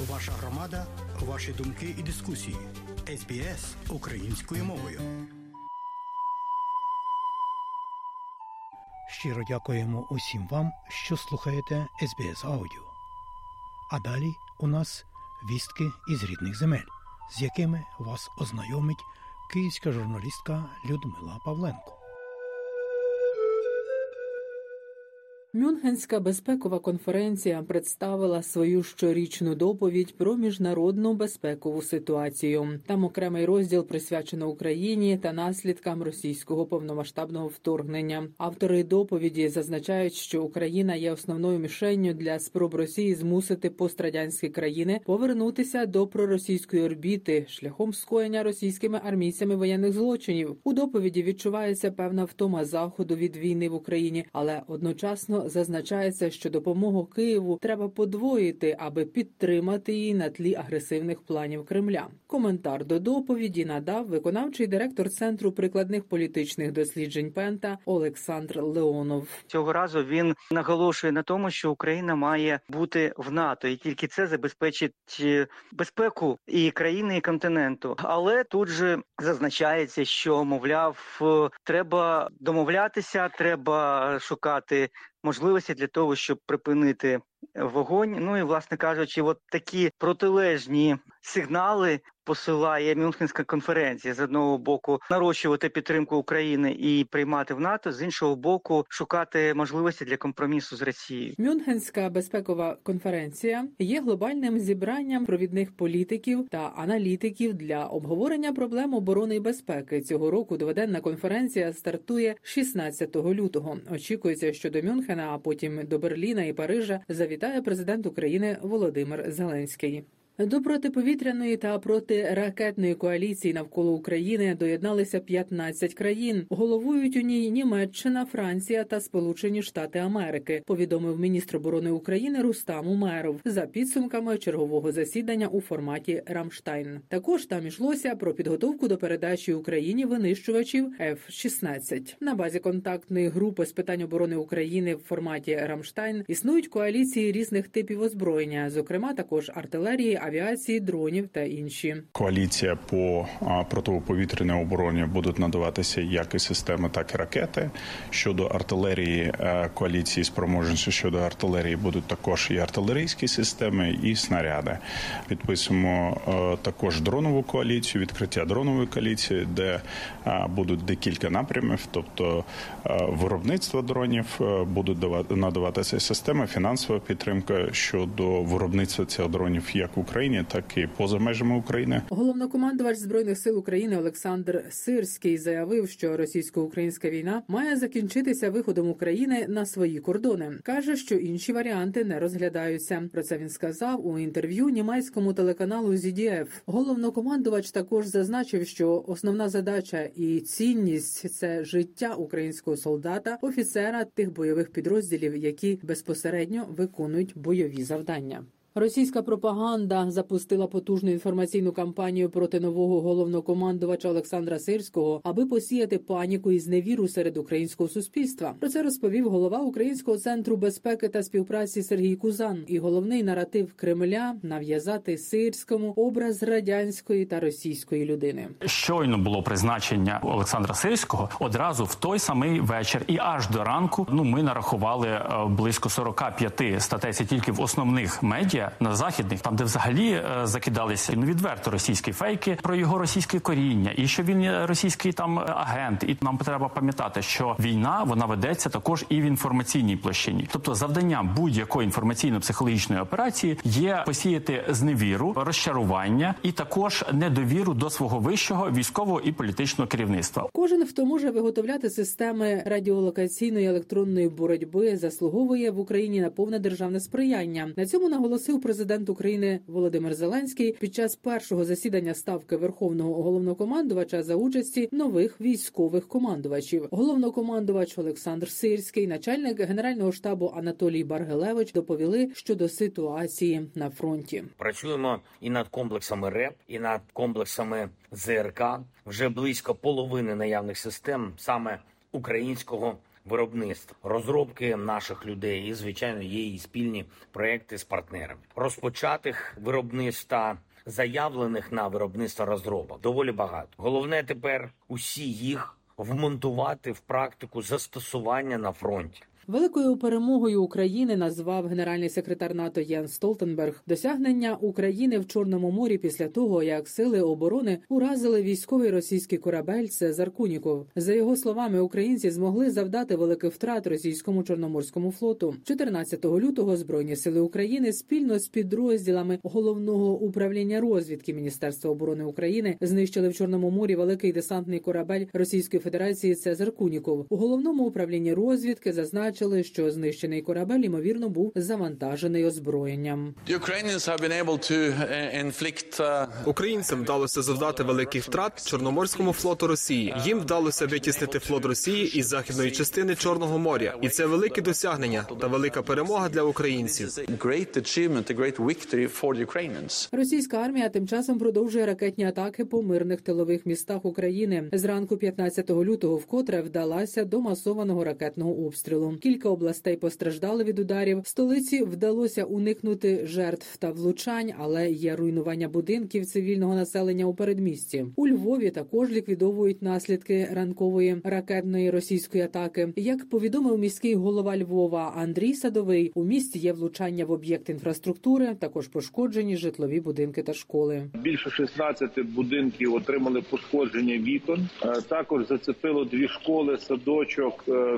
Ваша громада, ваші думки і дискусії. СБС українською мовою. Щиро дякуємо усім вам, що слухаєте СБС Аудіо. А далі у нас вістки із рідних земель, з якими вас ознайомить київська журналістка Людмила Павленко. Мюнхенська безпекова конференція представила свою щорічну доповідь про міжнародну безпекову ситуацію. Там окремий розділ присвячено Україні та наслідкам російського повномасштабного вторгнення. Автори доповіді зазначають, що Україна є основною мішенню для спроб Росії змусити пострадянські країни повернутися до проросійської орбіти шляхом скоєння російськими армійцями воєнних злочинів. У доповіді відчувається певна втома заходу від війни в Україні, але одночасно зазначається, що допомогу Києву треба подвоїти, аби підтримати її на тлі агресивних планів Кремля. Коментар до доповіді надав виконавчий директор центру прикладних політичних досліджень Пента Олександр Леонов. Цього разу він наголошує на тому, що Україна має бути в НАТО, і тільки це забезпечить е, безпеку і країни, і континенту. Але тут же зазначається, що мовляв, е, треба домовлятися, треба шукати можливості для того, щоб припинити вогонь. Ну і власне кажучи, от такі протилежні сигнали посилає Мюнхенська конференція з одного боку нарощувати підтримку України і приймати в НАТО, з іншого боку, шукати можливості для компромісу з Росією. Мюнхенська безпекова конференція є глобальним зібранням провідних політиків та аналітиків для обговорення проблем оборони і безпеки. Цього року дводенна конференція стартує 16 лютого. Очікується, що до Мюнхена, а потім до Берліна і Парижа завітає президент України Володимир Зеленський. До протиповітряної та протиракетної коаліції навколо України доєдналися 15 країн. Головують у ній Німеччина, Франція та Сполучені Штати Америки. Повідомив міністр оборони України Рустам Умеров за підсумками чергового засідання у форматі Рамштайн. Також там йшлося про підготовку до передачі Україні винищувачів F-16. на базі контактної групи з питань оборони України в форматі Рамштайн існують коаліції різних типів озброєння, зокрема також артилерії авіації, дронів та інші. Коаліція по протиповітряній обороні будуть надаватися як і системи, так і ракети. Щодо артилерії е, коаліції спроможності щодо артилерії будуть також і артилерійські системи, і снаряди. Підписуємо е, також дронову коаліцію, відкриття дронової коаліції, де е, будуть декілька напрямів, тобто виробництво дронів будуть надаватися системи, фінансова підтримка щодо виробництва цих дронів як в Україні. Україні, так і поза межами України. Головнокомандувач збройних сил України Олександр Сирський заявив, що російсько-українська війна має закінчитися виходом України на свої кордони. каже, що інші варіанти не розглядаються. Про це він сказав у інтерв'ю німецькому телеканалу ZDF. Головнокомандувач також зазначив, що основна задача і цінність це життя українського солдата, офіцера тих бойових підрозділів, які безпосередньо виконують бойові завдання. Російська пропаганда запустила потужну інформаційну кампанію проти нового головнокомандувача Олександра Сирського, аби посіяти паніку і зневіру серед українського суспільства. Про це розповів голова Українського центру безпеки та співпраці Сергій Кузан. І головний наратив Кремля нав'язати сирському образ радянської та російської людини. Щойно було призначення Олександра Сирського одразу в той самий вечір, і аж до ранку. Ну ми нарахували е, близько 45 статей. Тільки в основних медіа на західних, там де взагалі е, закидалися ну відверто російські фейки про його російське коріння, і що він російський там агент, і нам треба пам'ятати, що війна вона ведеться також і в інформаційній площині. Тобто, завданням будь-якої інформаційно-психологічної операції є посіяти зневіру, розчарування і також недовіру до свого вищого військового і політичного керівництва. Кожен хто може виготовляти системи радіолокаційної електронної боротьби, заслуговує в Україні на повне державне сприяння. На цьому наголосив заявив президент України Володимир Зеленський під час першого засідання ставки верховного головнокомандувача за участі нових військових командувачів. Головнокомандувач Олександр Сирський, начальник генерального штабу Анатолій Баргелевич доповіли щодо ситуації на фронті. Працюємо і над комплексами РЕП, і над комплексами ЗРК. Вже близько половини наявних систем саме українського виробництва, розробки наших людей і звичайно є і спільні проекти з партнерами, розпочатих виробництв та заявлених на виробництво розробок доволі багато. Головне тепер усі їх вмонтувати в практику застосування на фронті. Великою перемогою України назвав генеральний секретар НАТО Єн Столтенберг досягнення України в Чорному морі після того, як сили оборони уразили військовий російський корабель Цезар Куніков. За його словами, українці змогли завдати великих втрат російському чорноморському флоту. 14 лютого збройні сили України спільно з підрозділами головного управління розвідки Міністерства оборони України знищили в Чорному морі великий десантний корабель Російської Федерації Цезар Куніков. У головному управлінні розвідки зазначили, що знищений корабель ймовірно був завантажений озброєнням. uh, Українцям вдалося завдати великих втрат Чорноморському флоту Росії. Їм вдалося витіснити флот Росії із західної частини Чорного моря, і це велике досягнення та велика перемога для українців. Російська армія тим часом продовжує ракетні атаки по мирних тилових містах України. Зранку 15 лютого вкотре вдалася до масованого ракетного обстрілу. Кілька областей постраждали від ударів. Столиці вдалося уникнути жертв та влучань, але є руйнування будинків цивільного населення у передмісті. У Львові також ліквідовують наслідки ранкової ракетної російської атаки. Як повідомив міський голова Львова Андрій Садовий, у місті є влучання в об'єкт інфраструктури, також пошкоджені житлові будинки та школи. Більше 16 будинків отримали пошкодження вікон. Е, Також зацепило дві школи, садочок, е,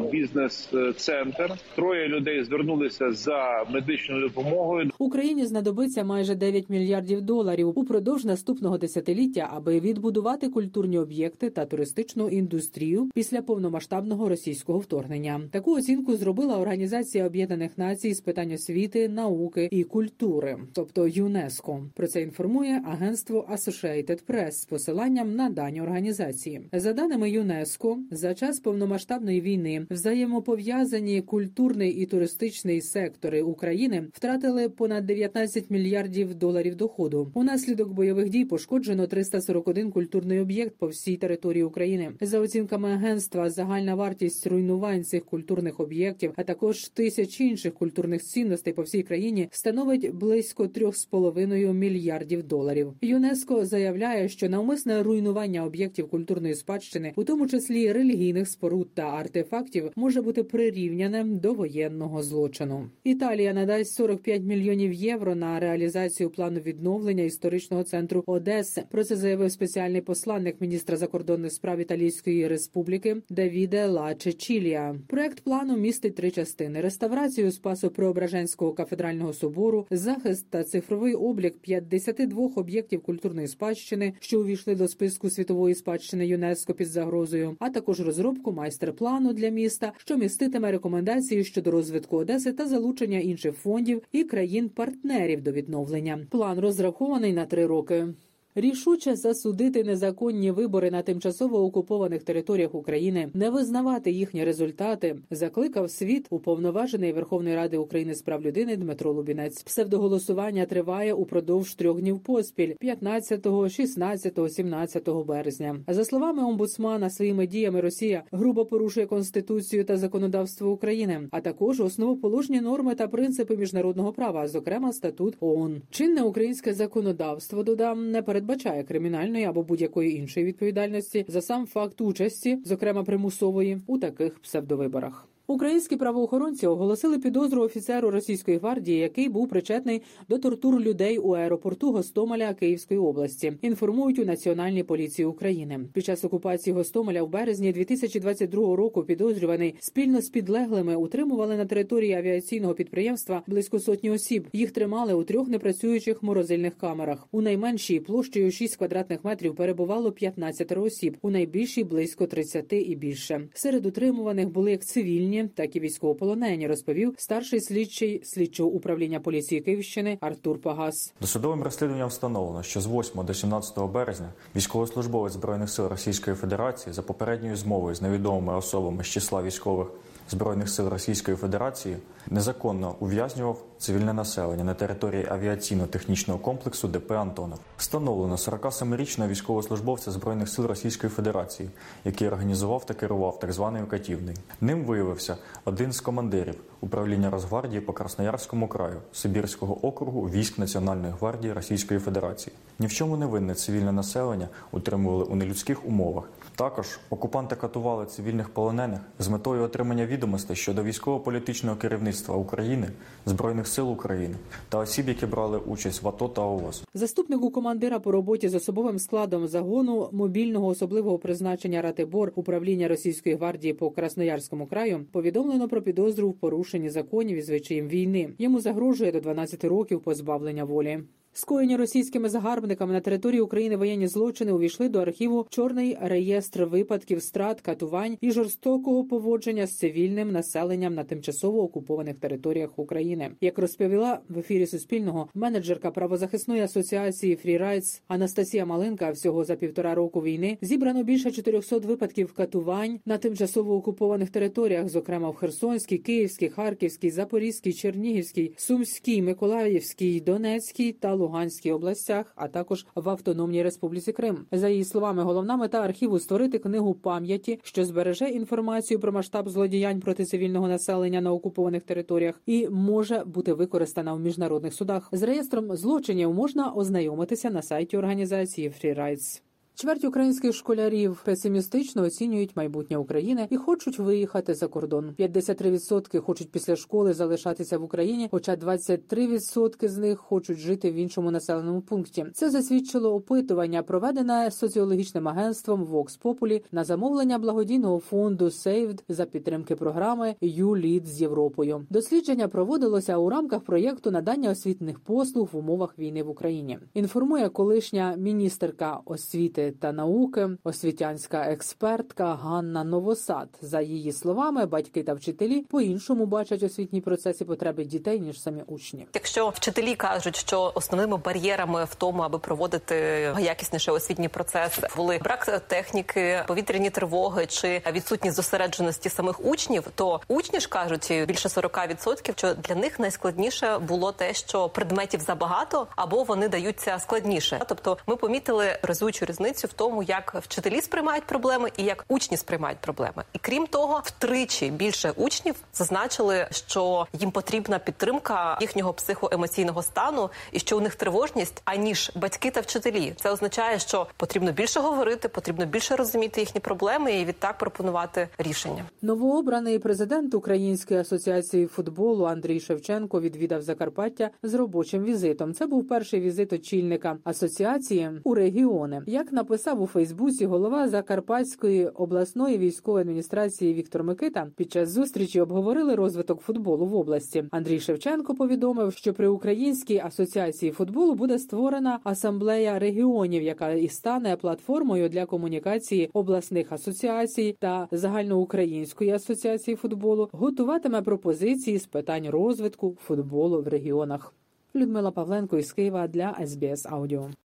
бізнес-центр. Троє людей звернулися за медичною допомогою. Україні знадобиться майже 9 мільярдів доларів упродовж наступного десятиліття, аби відбудувати культурні об'єкти та туристичну індустрію після повномасштабного російського вторгнення. Таку оцінку зробила Організація Об'єднаних Націй з питань освіти, науки і культури, тобто ЮНЕСКО. Про це інформує агентство Associated Press з посиланням на дані організації. За даними ЮНЕСКО, за час повномасштабної війни взаємопов'язані культурний і туристичний сектори України втратили понад 19 мільярдів доларів доходу. Унаслідок бойових дій пошкоджено 341 культурний об'єкт по всій території України. За оцінками агентства, загальна вартість руйнувань цих культурних об'єктів, а також тисяч інших культурних цінностей по всій країні становить близько 3,5 мільярдів доларів. ЮНЕСКО заявляє, що навмисне руйнування об'єктів культурної спадщини, у тому числі релігійних споруд та артефактів, може бути прирівняне до воєнного злочину. Італія надасть 45 мільйонів євро на реалізацію плану відновлення історичного центру Одеси. Про це заявив спеціальний посланник міністра закордонних справ Італійської республіки Давіде Лаче Чілія. Проект плану містить три частини: реставрацію спасу Преображенського кафедрального собору, захист та цифровий облік 52 об'єктів культурної спадщини, що увійшли до списку світової спадщини ЮНЕСКО під загрозою, а також розробку майстер-плану для міста, що міститиме рекомендації щодо розвитку Одеси та залучення інших фондів і країн-партнерів до відновлення. План розрахований на три роки. Рішуче засудити незаконні вибори на тимчасово окупованих територіях України, не визнавати їхні результати, закликав світ уповноважений Верховної Ради України з прав людини Дмитро Лубінець. Псевдоголосування триває упродовж трьох днів поспіль 15, 16, 17 березня. За словами омбудсмана, своїми діями Росія грубо порушує конституцію та законодавство України, а також основоположні норми та принципи міжнародного права, зокрема статут ООН. Чинне українське законодавство додам не передбачає кримінальної або будь-якої іншої відповідальності за сам факт участі, зокрема примусової, у таких псевдовиборах. Українські правоохоронці оголосили підозру офіцеру російської гвардії, який був причетний до тортур людей у аеропорту Гостомеля Київської області. Інформують у Національній поліції України. Під час окупації Гостомеля в березні 2022 року підозрюваний спільно з підлеглими утримували на території авіаційного підприємства близько сотні осіб. Їх тримали у трьох непрацюючих морозильних камерах. У найменшій площею 6 квадратних метрів перебувало 15 осіб, у найбільшій близько 30 і більше. Серед утримуваних були як цивільні так і військовополонені, розповів старший слідчий слідчого управління поліції Київщини Артур Пагас. Досудовим розслідуванням встановлено, що з 8 до 17 березня військовослужбовець збройних сил Російської Федерації за попередньою змовою з невідомими особами з числа військових збройних сил Російської Федерації незаконно ув'язнював цивільне населення на території авіаційно-технічного комплексу ДП Антонов. Встановлено 47-річного військовослужбовця збройних сил Російської Федерації, який організував та керував так званою Катівний. Ним виявився один з командирів управління Росгвардії по Красноярському краю Сибірського округу військ Національної гвардії Російської Федерації. Ні в чому не винне цивільне населення утримували у нелюдських умовах. Також окупанти катували цивільних полонених з метою отримання відомостей щодо військово-політичного керівництва України, збройних сил України та осіб, які брали участь в АТО та ООС. Заступнику командира по роботі з особовим складом загону мобільного особливого призначення Ратибор управління Російської гвардії по Красноярському краю повідомлено про підозру в порушенні законів і звичаїв війни. Йому загрожує до 12 років позбавлення волі. Скоєні російськими загарбниками на території України воєнні злочини увійшли до архіву чорний реєстр випадків страт, катувань і жорстокого поводження з цивільним населенням на тимчасово окупованих територіях України. Як розповіла в ефірі Суспільного менеджерка правозахисної асоціації Rights Анастасія Малинка, всього за півтора року війни зібрано більше 400 випадків катувань на тимчасово окупованих територіях, зокрема в Херсонській, Київській, Харківській, Запорізькій, Чернігівській, Сумській, Миколаївській, Донецькій та Луганській областях, а також в Автономній Республіці Крим. За її словами, головна мета архіву створити книгу пам'яті, що збереже інформацію про масштаб злодіянь проти цивільного населення на окупованих територіях, і може бути використана в міжнародних судах. З реєстром злочинів можна ознайомитися на сайті організації Free Rights. Чверть українських школярів песимістично оцінюють майбутнє України і хочуть виїхати за кордон. 53% хочуть після школи залишатися в Україні, хоча 23% з них хочуть жити в іншому населеному пункті. Це засвідчило опитування, проведене соціологічним агентством Vox Populi на замовлення благодійного фонду Saved за підтримки програми «You з Європою. Дослідження проводилося у рамках проєкту надання освітних послуг в умовах війни в Україні. Інформує колишня міністерка освіти та науки, освітянська експертка Ганна Новосад. За її словами, батьки та вчителі по-іншому бачать освітній процес і потреби дітей ніж самі учні. Якщо вчителі кажуть, що основними бар'єрами в тому, аби проводити якісніше освітній процес, були брак техніки, повітряні тривоги чи відсутність зосередженості самих учнів, то учні ж кажуть більше 40%, що для них найскладніше було те, що предметів забагато або вони даються складніше. Тобто, ми помітили разючу різницю в тому, як вчителі сприймають проблеми і як учні сприймають проблеми. І крім того, втричі більше учнів зазначили, що їм потрібна підтримка їхнього психоемоційного стану і що у них тривожність, аніж батьки та вчителі. Це означає, що потрібно більше говорити, потрібно більше розуміти їхні проблеми і відтак пропонувати рішення. Новообраний президент Української асоціації футболу Андрій Шевченко відвідав Закарпаття з робочим візитом. Це був перший візит очільника асоціації у регіони. Як написав у Фейсбуці голова Закарпатської обласної військової адміністрації Віктор Микита, під час зустрічі обговорили розвиток футболу в області. Андрій Шевченко повідомив, що при Українській асоціації футболу буде створена асамблея регіонів, яка і стане платформою для комунікації обласних асоціацій та загальноукраїнської асоціації футболу, готуватиме пропозиції з питань розвитку футболу в регіонах. Людмила Павленко із Києва для СБС Аудіо.